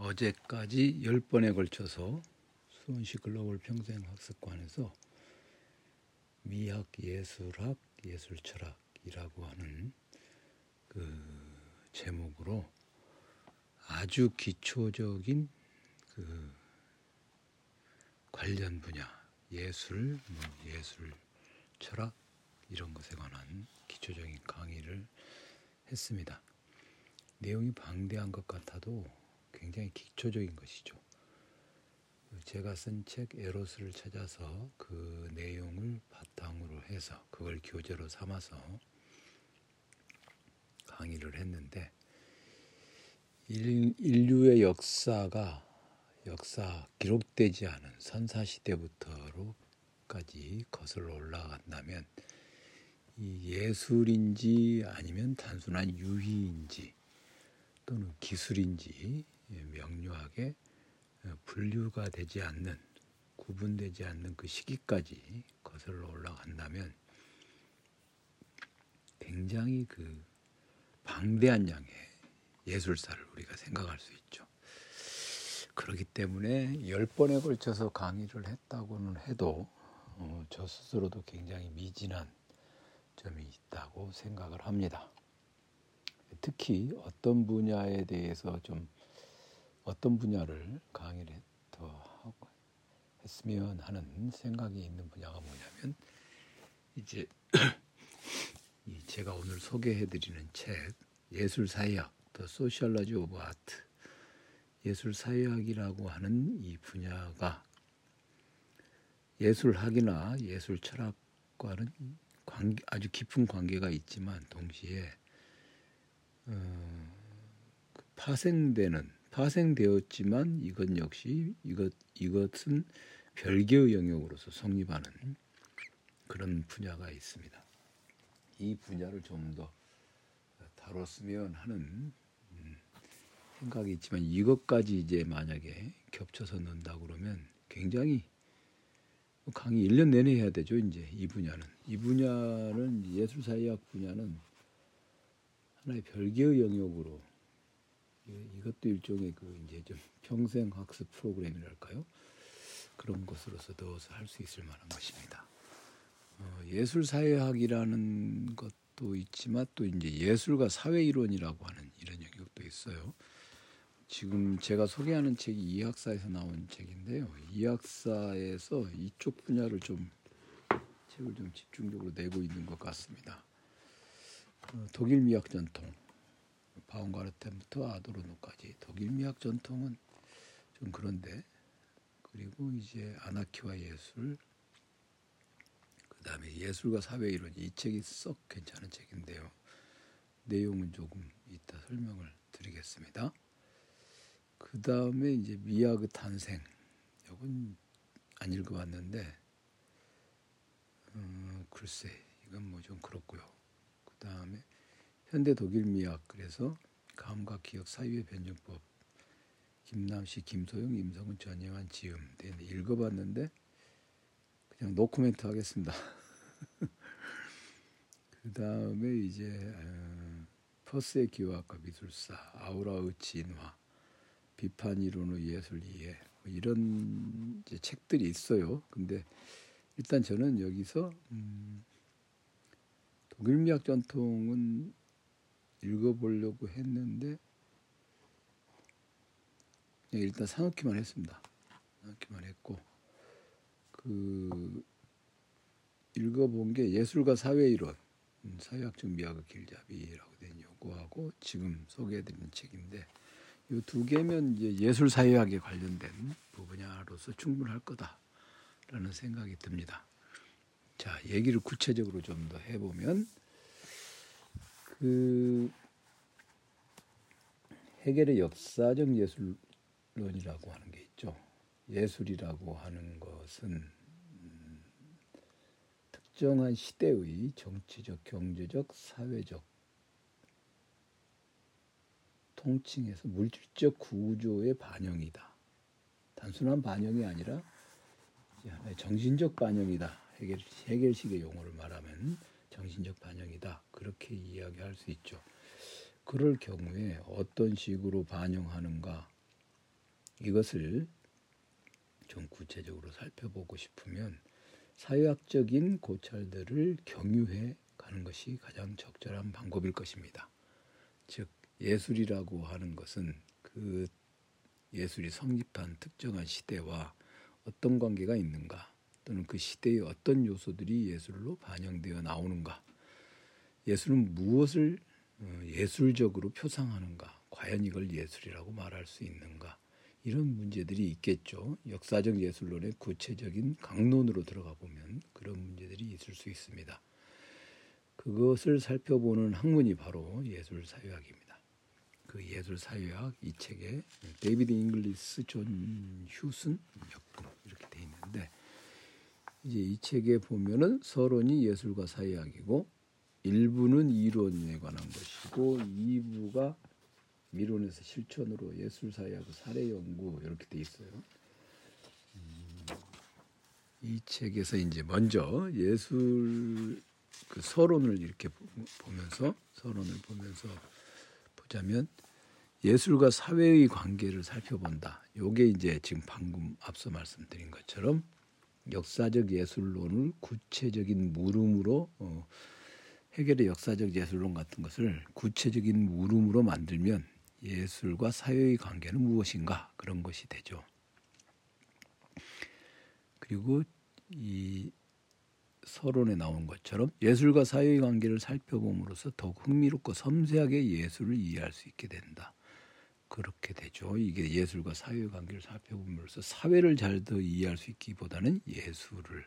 어제까지 10번에 걸쳐서 수원시 글로벌 평생학습관에서 미학 예술학 예술철학이라고 하는 그 제목으로 아주 기초적인 그 관련 분야 예술, 뭐 예술 철학 이런 것에 관한 기초적인 강의를 했습니다. 내용이 방대한 것 같아도 굉장히 기초적인 것이죠. 제가 쓴 책 에로스를 찾아서 그 내용을 바탕으로 해서 그걸 교재로 삼아서 강의를 했는데 인류의 역사가 역사 기록되지 않은 선사 시대부터로까지 거슬러 올라간다면 이 예술인지 아니면 단순한 유희인지 또는 기술인지 명료하게 분류가 되지 않는 구분되지 않는 그 시기까지 거슬러 올라간다면 굉장히 그 방대한 양의 예술사를 우리가 생각할 수 있죠. 그렇기 때문에 열 번에 걸쳐서 강의를 했다고는 해도 어, 저 스스로도 굉장히 미진한 점이 있다고 생각을 합니다. 특히 어떤 분야에 대해서 좀 어떤 분야를 강의를 더 하고 했으면 하는 생각이 있는 분야가 뭐냐면 이제 제가 오늘 소개해드리는 책 예술 사회학 The Sociology of Art 예술 사회학이라고 하는 이 분야가 예술학이나 예술 철학과는 관계, 아주 깊은 관계가 있지만 동시에 어, 그 파생되는 파생되었지만 이것 역시 이것 이것은 별개의 영역으로서 성립하는 그런 분야가 있습니다. 이 분야를 좀 더 다뤘으면 하는 음, 생각이 있지만 이것까지 이제 만약에 겹쳐서 넣는다 그러면 굉장히 강의 1년 내내 해야 되죠, 이제 이 분야는. 이 분야는 예술사회학 분야는 하나의 별개의 영역으로 이것도 일종의 그 이제 좀 평생 학습 프로그램이랄까요? 그런 것으로서 넣어서 할 수 있을 만한 것입니다. 어, 예술 사회학이라는 것도 있지만 또 이제 예술과 사회 이론이라고 하는 이런 영역도 있어요. 지금 제가 소개하는 책이 이학사에서 나온 책인데요. 이학사에서 이쪽 분야를 좀 책을 좀 집중적으로 내고 있는 것 같습니다. 어, 독일 미학 전통, 바움가르텐부터 아도르노까지 독일 미학 전통은 좀 그런데 그리고 이제 아나키와 예술 그 다음에 예술과 사회 이론 이 책이 썩 괜찮은 책인데요. 내용은 조금 이따 설명을 드리겠습니다. 그 다음에 이제 미학의 탄생 이건 안 읽어봤는데 음, 글쎄 이건 뭐 좀 그렇고요. 그 다음에 현대 독일 미학 그래서 감각 기억 사유의 변증법 김남시 김소영 임성훈 전영환 지음 네, 읽어봤는데 그냥 노코멘트 하겠습니다. 그 다음에 이제 어, 퍼스의 기와학과 미술사 아우라의 진화 비판 이론의 예술 이해 뭐 이런 책들이 있어요. 근데 일단 저는 여기서 음, 독일 미학 전통은 읽어보려고 했는데 일단 사놓기만 했습니다. 사놓기만 했고 그 읽어본 게 예술과 사회이론 음, 사회학적 미학의 길잡이라고 된 요거하고 지금 소개해드리는 책인데 이 두 개면 이제 예술 사회학에 관련된 부분야로서 충분할 거다라는 생각이 듭니다. 자 얘기를 구체적으로 좀 더 해보면 그 해결의 역사적 예술론이라고 하는 게 있죠. 예술이라고 하는 것은 음, 특정한 시대의 정치적, 경제적, 사회적 통칭해서 물질적 구조의 반영이다. 단순한 반영이 아니라 정신적 반영이다. 해결, 해결식의 용어를 말하면 정신적 반영이다. 그렇게 이야기할 수 있죠. 그럴 경우에 어떤 식으로 반영하는가? 이것을 좀 구체적으로 살펴보고 싶으면 사회학적인 고찰들을 경유해 가는 것이 가장 적절한 방법일 것입니다. 즉 예술이라고 하는 것은 그 예술이 성립한 특정한 시대와 어떤 관계가 있는가? 또는 그 시대의 어떤 요소들이 예술로 반영되어 나오는가? 예술은 무엇을 어, 예술적으로 표상하는가 과연 이걸 예술이라고 말할 수 있는가 이런 문제들이 있겠죠. 역사적 예술론의 구체적인 강론으로 들어가 보면 그런 문제들이 있을 수 있습니다. 그것을 살펴보는 학문이 바로 예술 사회학입니다. 그 예술 사회학 이 책에 데이비드 잉글리스 존 휴슨 엮음 이렇게 돼 있는데 이제 이 책에 보면은 서론이 예술과 사회학이고 일부는 이론에 관한 것이고 2부가 이론에서 실천으로 예술사회하고 사례 연구 이렇게 돼 있어요. 음, 이 책에서 이제 먼저 예술 그 서론을 이렇게 보면서 서론을 보면서 보자면 예술과 사회의 관계를 살펴본다. 요게 이제 지금 방금 앞서 말씀드린 것처럼 역사적 예술론을 구체적인 물음으로 어, 해결의 역사적 예술론 같은 것을 구체적인 물음으로 만들면 예술과 사회의 관계는 무엇인가 그런 것이 되죠. 그리고 이 서론에 나온 것처럼 예술과 사회의 관계를 살펴봄으로써 더욱 흥미롭고 섬세하게 예술을 이해할 수 있게 된다. 그렇게 되죠. 이게 예술과 사회의 관계를 살펴봄으로써 사회를 잘 더 이해할 수 있기보다는 예술을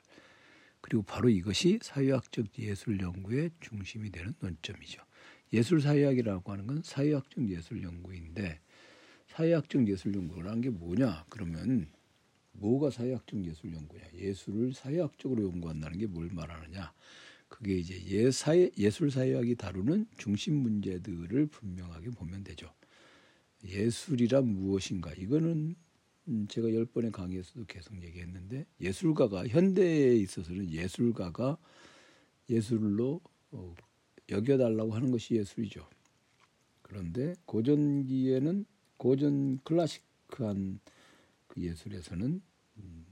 그리고 바로 이것이 사회학적 예술 연구의 중심이 되는 논점이죠. 예술 사회학이라고 하는 건 사회학적 예술 연구인데 사회학적 예술 연구라는 게 뭐냐? 그러면 뭐가 사회학적 예술 연구냐? 예술을 사회학적으로 연구한다는 게 뭘 말하느냐? 그게 이제 예사회 예술 사회학이 다루는 중심 문제들을 분명하게 보면 되죠. 예술이란 무엇인가? 이거는 음, 제가 열 번의 강의에서도 계속 얘기했는데 예술가가 현대에 있어서는 예술가가 예술로 어, 여겨달라고 하는 것이 예술이죠. 그런데 고전기에는 고전 클래식한 그 예술에서는 음,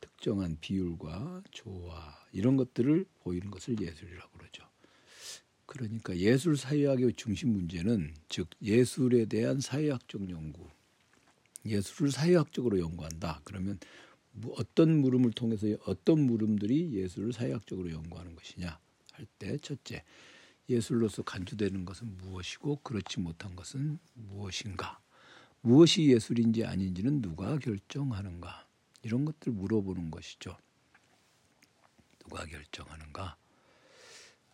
특정한 비율과 조화 이런 것들을 보이는 것을 예술이라고 그러죠. 그러니까 예술 사회학의 중심 문제는 즉 예술에 대한 사회학적 연구, 예술을 사회학적으로 연구한다. 그러면 뭐 어떤 물음을 통해서 어떤 물음들이 예술을 사회학적으로 연구하는 것이냐 할 때 첫째 예술로서 간주되는 것은 무엇이고 그렇지 못한 것은 무엇인가 무엇이 예술인지 아닌지는 누가 결정하는가 이런 것들 물어보는 것이죠. 누가 결정하는가?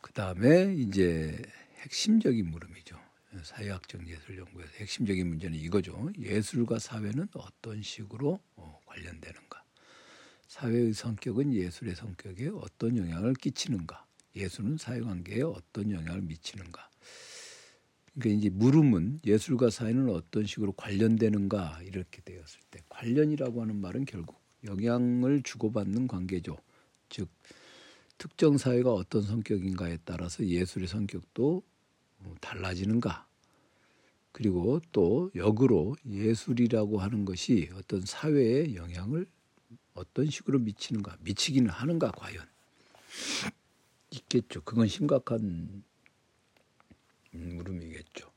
그 다음에 이제 핵심적인 물음이죠. 사회학적 예술 연구에서 핵심적인 문제는 이거죠. 예술과 사회는 어떤 식으로 어, 관련되는가? 사회의 성격은 예술의 성격에 어떤 영향을 끼치는가? 예술은 사회관계에 어떤 영향을 미치는가? 그러니까 이제 물음은 예술과 사회는 어떤 식으로 관련되는가 이렇게 되었을 때 관련이라고 하는 말은 결국 영향을 주고받는 관계죠. 즉 특정 사회가 어떤 성격인가에 따라서 예술의 성격도 뭐 달라지는가. 그리고 또 역으로 예술이라고 하는 것이 어떤 사회에 영향을 어떤 식으로 미치는가, 미치기는 하는가 과연 있겠죠. 그건 심각한 물음이겠죠.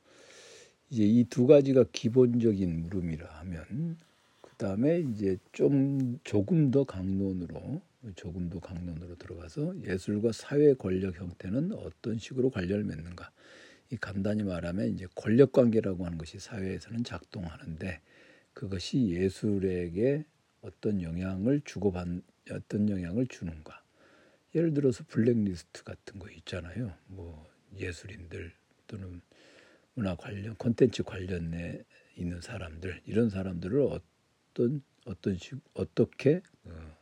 이제 이 두 가지가 기본적인 물음이라 하면 그 다음에 이제 좀 조금 더 강론으로 조금 더 강론으로 들어가서 예술과 사회 권력 형태는 어떤 식으로 관련을 맺는가. 이 간단히 말하면 이제 권력 관계라고 하는 것이 사회에서는 작동하는데 그것이 예술에게 어떤 영향을 주고받 어떤 영향을 주는가. 예를 들어서 블랙리스트 같은 거 있잖아요. 뭐 예술인들 또는 문화 관련 콘텐츠 관련에 있는 사람들 이런 사람들을 어떤 어떤 식 어떻게 어,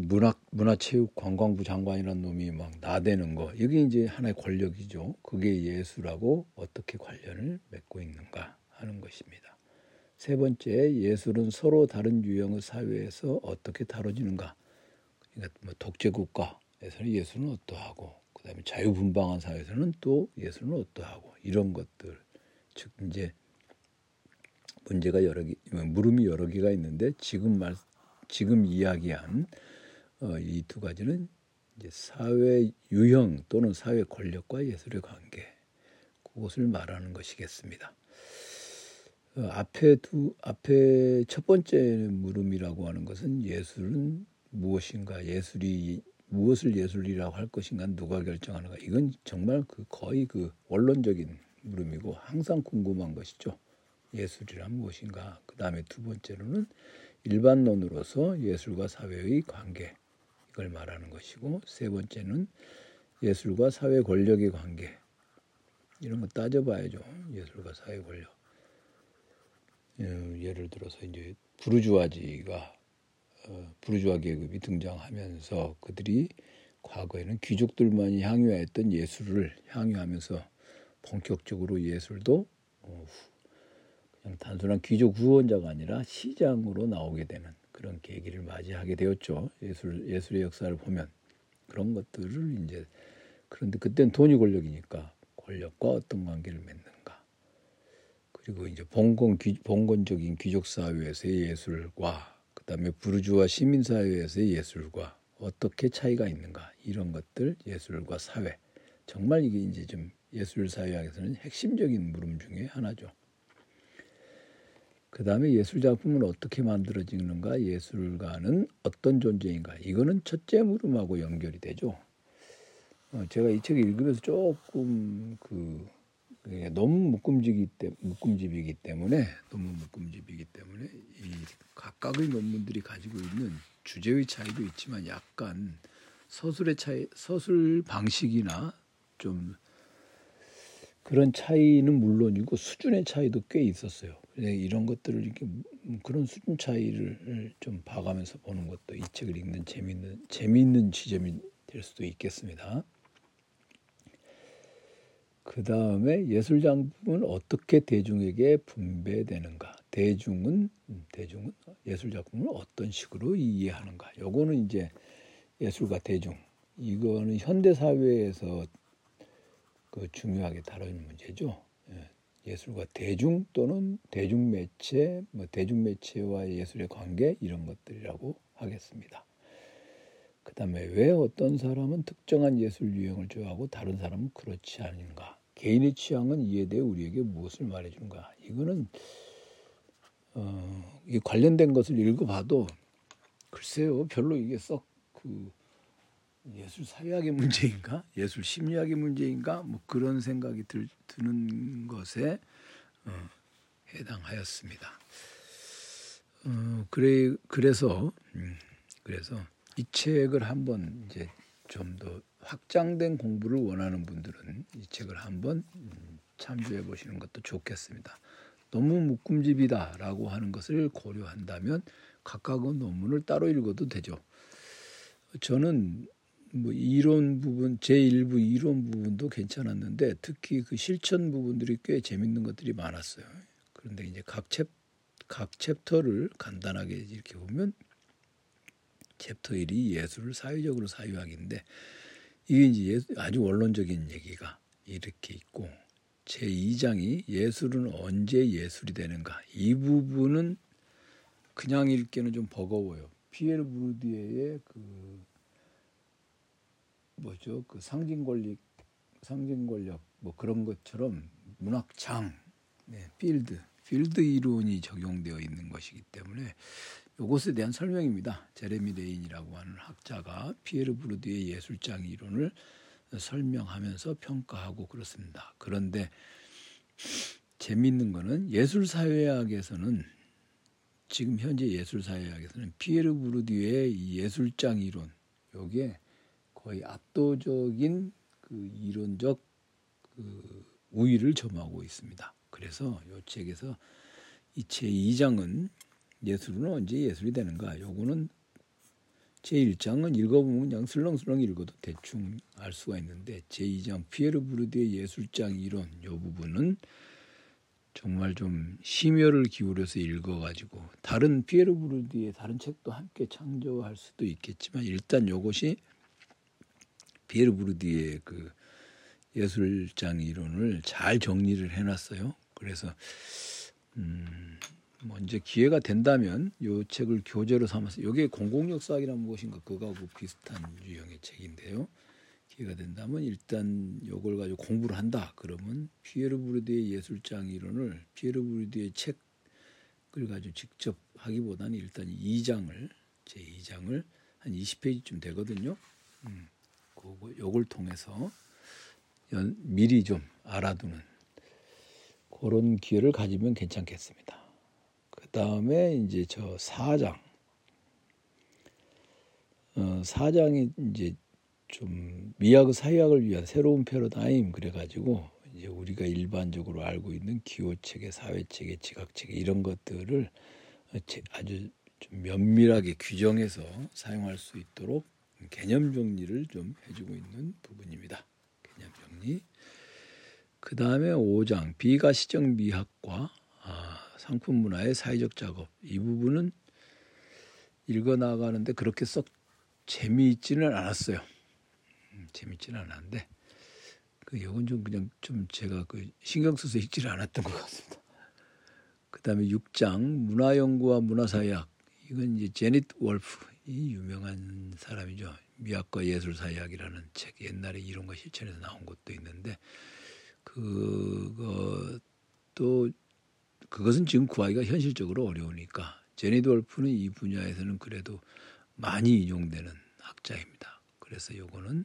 문학 문화체육 관광부 장관이라는 놈이 막 나대는 거 이게 이제 하나의 권력이죠. 그게 예술하고 어떻게 관련을 맺고 있는가 하는 것입니다. 세 번째 예술은 서로 다른 유형의 사회에서 어떻게 다뤄지는가. 그러니까 뭐 독재 국가에서는 예술은 어떠하고 그다음에 자유분방한 사회에서는 또 예술은 어떠하고 이런 것들 즉 이제 문제가 여러 개, 물음이 여러 개가 있는데 지금 말 지금 이야기한 어, 이 두 가지는 이제 사회 유형 또는 사회 권력과 예술의 관계 그것을 말하는 것이겠습니다. 어, 앞에 두 앞에 첫 번째 물음이라고 하는 것은 예술은 무엇인가 예술이 무엇을 예술이라고 할 것인가 누가 결정하는가 이건 정말 그 거의 그 원론적인 물음이고 항상 궁금한 것이죠. 예술이란 무엇인가? 그 다음에 두 번째로는 일반론으로서 예술과 사회의 관계 이걸 말하는 것이고 세 번째는 예술과 사회 권력의 관계 이런 거 따져봐야죠. 예술과 사회 권력. 예, 예를 들어서 이제 부르주아지가 어, 부르주아 계급이 등장하면서 그들이 과거에는 귀족들만이 향유했던 예술을 향유하면서 본격적으로 예술도 어, 그냥 단순한 귀족 후원자가 아니라 시장으로 나오게 되는 그런 계기를 맞이하게 되었죠. 예술 예술의 역사를 보면 그런 것들을 이제 그런데 그땐 돈이 권력이니까 권력과 어떤 관계를 맺는가. 그리고 이제 봉건 귀, 봉건적인 귀족 사회에서의 예술과 그다음에 부르주아 시민 사회에서의 예술과 어떻게 차이가 있는가 이런 것들 예술과 사회 정말 이게 이제 좀 예술 사회학에서는 핵심적인 물음 중에 하나죠. 그 다음에 예술 작품은 어떻게 만들어지는가, 예술가는 어떤 존재인가. 이거는 첫째 물음하고 연결이 되죠. 어, 제가 이 책을 읽으면서 조금 그 너무 묶음지기 때 묶음집이기 때문에 너무 묶음집이기 때문에 이 각각의 논문들이 가지고 있는 주제의 차이도 있지만 약간 서술의 차이, 서술 방식이나 좀 그런 차이는 물론이고 수준의 차이도 꽤 있었어요. 이런 것들을 이렇게 그런 수준 차이를 좀 봐가면서 보는 것도 이 책을 읽는 재미있는 재미있는 지점이 될 수도 있겠습니다. 그 다음에 예술 작품은 어떻게 대중에게 분배되는가? 대중은 대중은 예술 작품을 어떤 식으로 이해하는가? 요거는 이제 예술가 대중 이거는 현대 사회에서 그 중요하게 다루는 문제죠. 예, 술과 대중 또는 대중 매체, 뭐 대중 매체와 예술의 관계 이런 것들이라고 하겠습니다. 그 다음에 왜 어떤 사람은 특정한 예술 유형을 좋아하고 다른 사람은 그렇지 않은가? 개인의 취향은 이에 대해 우리에게 무엇을 말해주는가? 이거는 어, 이 관련된 것을 읽어봐도 글쎄요, 별로 이게 썩 그 예술 사회학의 문제인가, 예술 심리학의 문제인가, 뭐 그런 생각이 들, 드는 것에 어, 해당하였습니다. 어, 그래 그래서 음, 그래서 이 책을 한번 이제 좀 더 확장된 공부를 원하는 분들은 이 책을 한번 음, 참조해 보시는 것도 좋겠습니다. 논문 묶음집이다라고 하는 것을 고려한다면 각각의 논문을 따로 읽어도 되죠. 저는 뭐 이론 부분 제 일부 이론 부분도 괜찮았는데 특히 그 실천 부분들이 꽤 재밌는 것들이 많았어요. 그런데 이제 각 챕, 각 챕터를 간단하게 이렇게 보면 챕터 1이 예술을 사회적으로 사유하기인데 이게 이제 아주 원론적인 얘기가 이렇게 있고 제 2장이 예술은 언제 예술이 되는가 이 부분은 그냥 읽기는 좀 버거워요. 피에르 부르디에의 그 뭐죠 그 상징 권리 상징 권력 뭐 그런 것처럼 문학장 네, 필드 필드 이론이 적용되어 있는 것이기 때문에 이것에 대한 설명입니다. 제레미 레인이라고 하는 학자가 피에르 부르디에의 예술장 이론을 설명하면서 평가하고 그렇습니다. 그런데 재미있는 거는 예술사회학에서는 지금 현재 예술사회학에서는 피에르 브루디의 예술장 이론 요게 거의 압도적인 그 이론적 그 우위를 점하고 있습니다. 그래서 이 책에서 이 제2장은 예술은 언제 예술이 되는가? 요거는 제1장은 읽어보면 그냥 슬렁슬렁 읽어도 대충 알 수가 있는데 제2장 피에르 브루드의 예술장 이론 요 부분은 정말 좀 심혈을 기울여서 읽어가지고 다른 피에르 브루드의 다른 책도 함께 창조할 수도 있겠지만 일단 요것이 피에르 브루디의 그 예술장 이론을 잘 정리를 해놨어요. 그래서 음, 뭐 이제 기회가 된다면 요 책을 교재로 삼아서 요게 공공역사학이란 무엇인가 그거하고 비슷한 유형의 책인데요. 기회가 된다면 일단 요걸 가지고 공부를 한다. 그러면 피에르 부르드의 예술장 이론을 피에르 부르드의 책을 가지고 직접 하기보다는 일단 2장을 제 2장을 한 20페이지쯤 되거든요. 음, 그거 요걸 통해서 연, 미리 좀 알아두는 그런 기회를 가지면 괜찮겠습니다. 그 다음에 이제 저 4장. 어, 4장이 이제 좀 미학 사회학을 위한 새로운 패러다임 그래가지고 이제 우리가 일반적으로 알고 있는 기호 체계, 사회 체계, 지각 체계 이런 것들을 아주 좀 면밀하게 규정해서 사용할 수 있도록 개념 정리를 좀 해주고 있는 부분입니다. 개념 정리. 그 다음에 5장 비가시적 미학과 아, 상품 문화의 사회적 작업 이 부분은 읽어 나가는데 그렇게 썩 재미있지는 않았어요. 음, 재미있지는 않았는데 그 이건 좀 그냥 좀 제가 그 신경 써서 읽지를 않았던 것 같습니다. 그 다음에 6장 문화연구와 문화사회학 이건 이제 제닛 월프 이 유명한 사람이죠. 미학과 예술사회학이라는 책 옛날에 이론과 실천에서 나온 것도 있는데 그것도 그것은 지금 구하기가 현실적으로 어려우니까 제니 돌프는 이 분야에서는 그래도 많이 인용되는 학자입니다. 그래서 요거는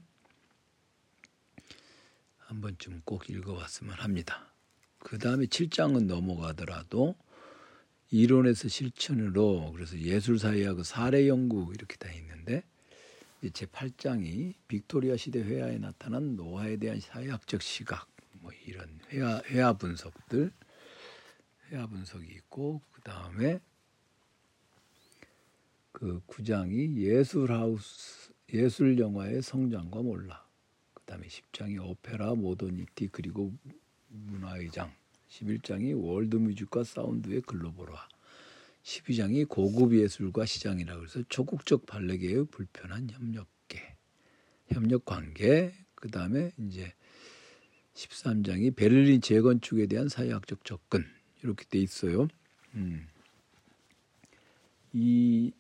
한 번쯤 꼭 읽어봤으면 합니다. 그 다음에 7장은 넘어가더라도 이론에서 실천으로 그래서 예술사회하고 사례 연구 이렇게 다 있는데 제 8장이 빅토리아 시대 회화에 나타난 노화에 대한 사회학적 시각 뭐 이런 회화 회화 분석들 회화 분석이 있고 그 다음에 그 구장이 예술 하우스 예술 영화의 성장과 몰락 그 다음에 10장이 오페라 모더니티 그리고 문화의장 11장이 월드뮤직과 사운드의 글로벌화 12장이 고급 예술과 시장이라 그래서 조국적 발레계의 불편한 협력계 협력 관계 그 다음에 이제 13장이 베를린 재건축에 대한 사회학적 접근 이렇게 돼 있어요. 음. 이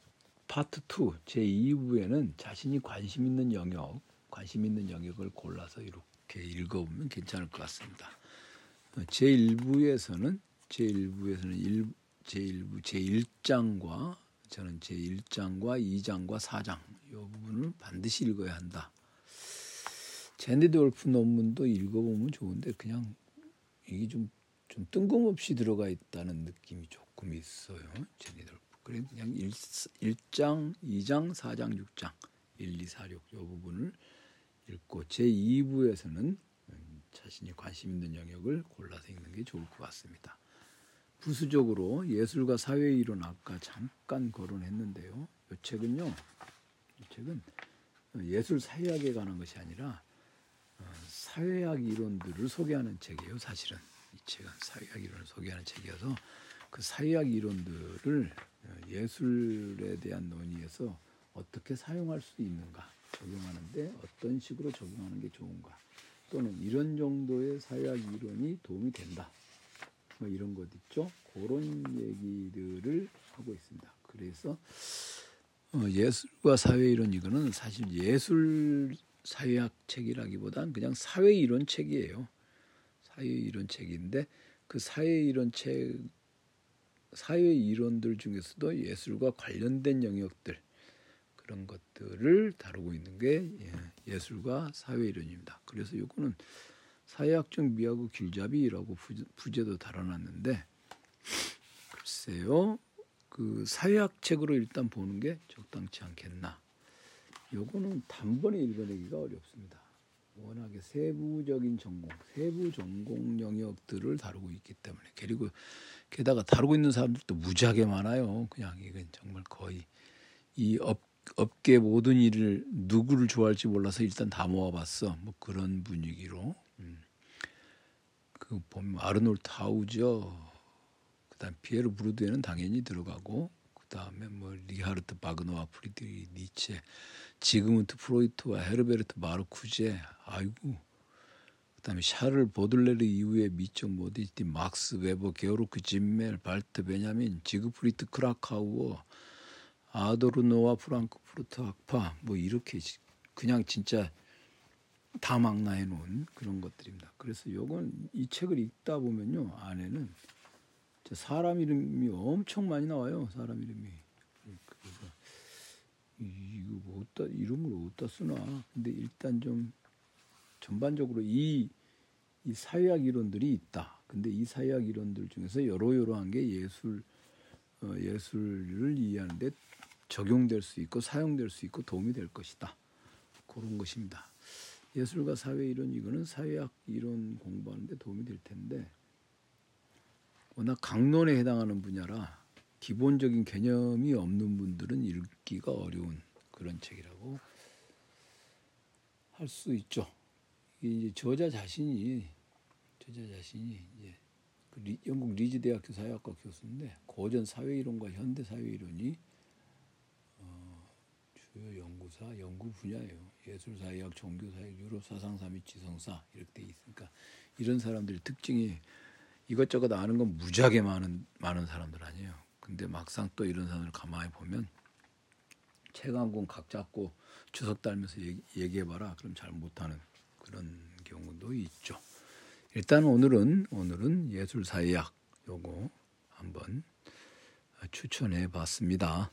파트 2 제 2부에는 자신이 관심 있는 영역, 관심 있는 영역을 골라서 이렇게 읽어보면 괜찮을 것 같습니다. 제 1부에서는 제 1부에서는 제 1부 제 1장과 저는 제 1장과 2장과 4장 이 부분을 반드시 읽어야 한다. 제네드 월프 논문도 읽어보면 좋은데 그냥 이게 좀, 좀 뜬금없이 들어가 있다는 느낌이 조금 있어요. 제네드 월프. 그래 그냥 1, 1장, 2장, 4장, 6장, 1, 2, 4, 6 이 부분을 읽고 제 2부에서는 자신이 관심 있는 영역을 골라서 읽는 게 좋을 것 같습니다. 부수적으로 예술과 사회 이론 아까 잠깐 거론했는데요. 이 책은요. 이 책은 예술 사회학에 관한 것이 아니라 어, 사회학 이론들을 소개하는 책이에요. 사실은 이 책은 사회학 이론을 소개하는 책이어서 그 사회학 이론들을 어, 예술에 대한 논의에서 어떻게 사용할 수 있는가 적용하는데 어떤 식으로 적용하는 게 좋은가 또는 이런 정도의 사회학 이론이 도움이 된다. 뭐 이런 것 있죠? 그런 얘기들을 하고 있습니다. 그래서 어, 예술과 사회 이론 이거는 사실 예술 사회학 책이라기보단 그냥 사회 이론 책이에요. 사회 이론 책인데 그 사회 이론 책 사회 이론들 중에서도 예술과 관련된 영역들 그런 것들을 다루고 있는 게 예, 예술과 사회 이론입니다. 그래서 이거는 사회학적 미하고 길잡이라고 부제도 달아놨는데 글쎄요 그 사회학 책으로 일단 보는 게 적당치 않겠나 요거는 단번에 읽어내기가 어렵습니다. 워낙에 세부적인 전공, 세부 전공 영역들을 다루고 있기 때문에 그리고 게다가 다루고 있는 사람들도 무지하게 많아요. 그냥 이건 정말 거의 이 업, 업계 모든 일을 누구를 좋아할지 몰라서 일단 다 모아봤어. 뭐 그런 분위기로. 음. 그 보면 아르놀트 하우저. 그다음 피에르 부르디에는 당연히 들어가고 그다음에 뭐 리하르트 바그너와 프리드리히 니체 지그문트 프로이트와 헤르베르트 마르쿠제 아이고 그다음에 샤를 보들레르 이후에 미적 모더니티 막스 웨버 게오르크 짐멜 발터 베냐민 지그프리트 크라카우어 아도르노와 프랑크푸르트 학파 뭐 이렇게 그냥 진짜 다 망라해 놓은 그런 것들입니다. 그래서 요건 이 책을 읽다 보면요 안에는 사람 이름이 엄청 많이 나와요. 사람 이름이. 그래서 이거 뭐 어디다 이름을 어디다 쓰나. 근데 일단 좀 전반적으로 이, 이 사회학 이론들이 있다. 근데 이 사회학 이론들 중에서 여러 여러한 게 예술 어, 예술을 이해하는데 적용될 수 있고 사용될 수 있고 도움이 될 것이다. 그런 것입니다. 예술과 사회 이론 이거는 사회학 이론 공부하는데 도움이 될 텐데 워낙 강론에 해당하는 분야라 기본적인 개념이 없는 분들은 읽기가 어려운 그런 책이라고 할 수 있죠. 이제 저자 자신이 저자 자신이 이제 그 리, 영국 리즈 대학교 사회학과 교수인데 고전 사회 이론과 현대 사회 이론이 어, 주요 연구사 연구 분야예요. 예술 사회학, 종교 사회, 유럽 사상사 및 지성사 이렇게 돼 있으니까 이런 사람들의 특징이 이것저것 아는 건 무지하게 많은 많은 사람들 아니에요. 근데 막상 또 이런 사람을 가만히 보면 권각 잡고 주석 달면서 얘기, 해봐라 그럼 잘 못하는 그런 경우도 있죠. 일단 오늘은 오늘은 예술사회학 요거 한번 추천해 봤습니다.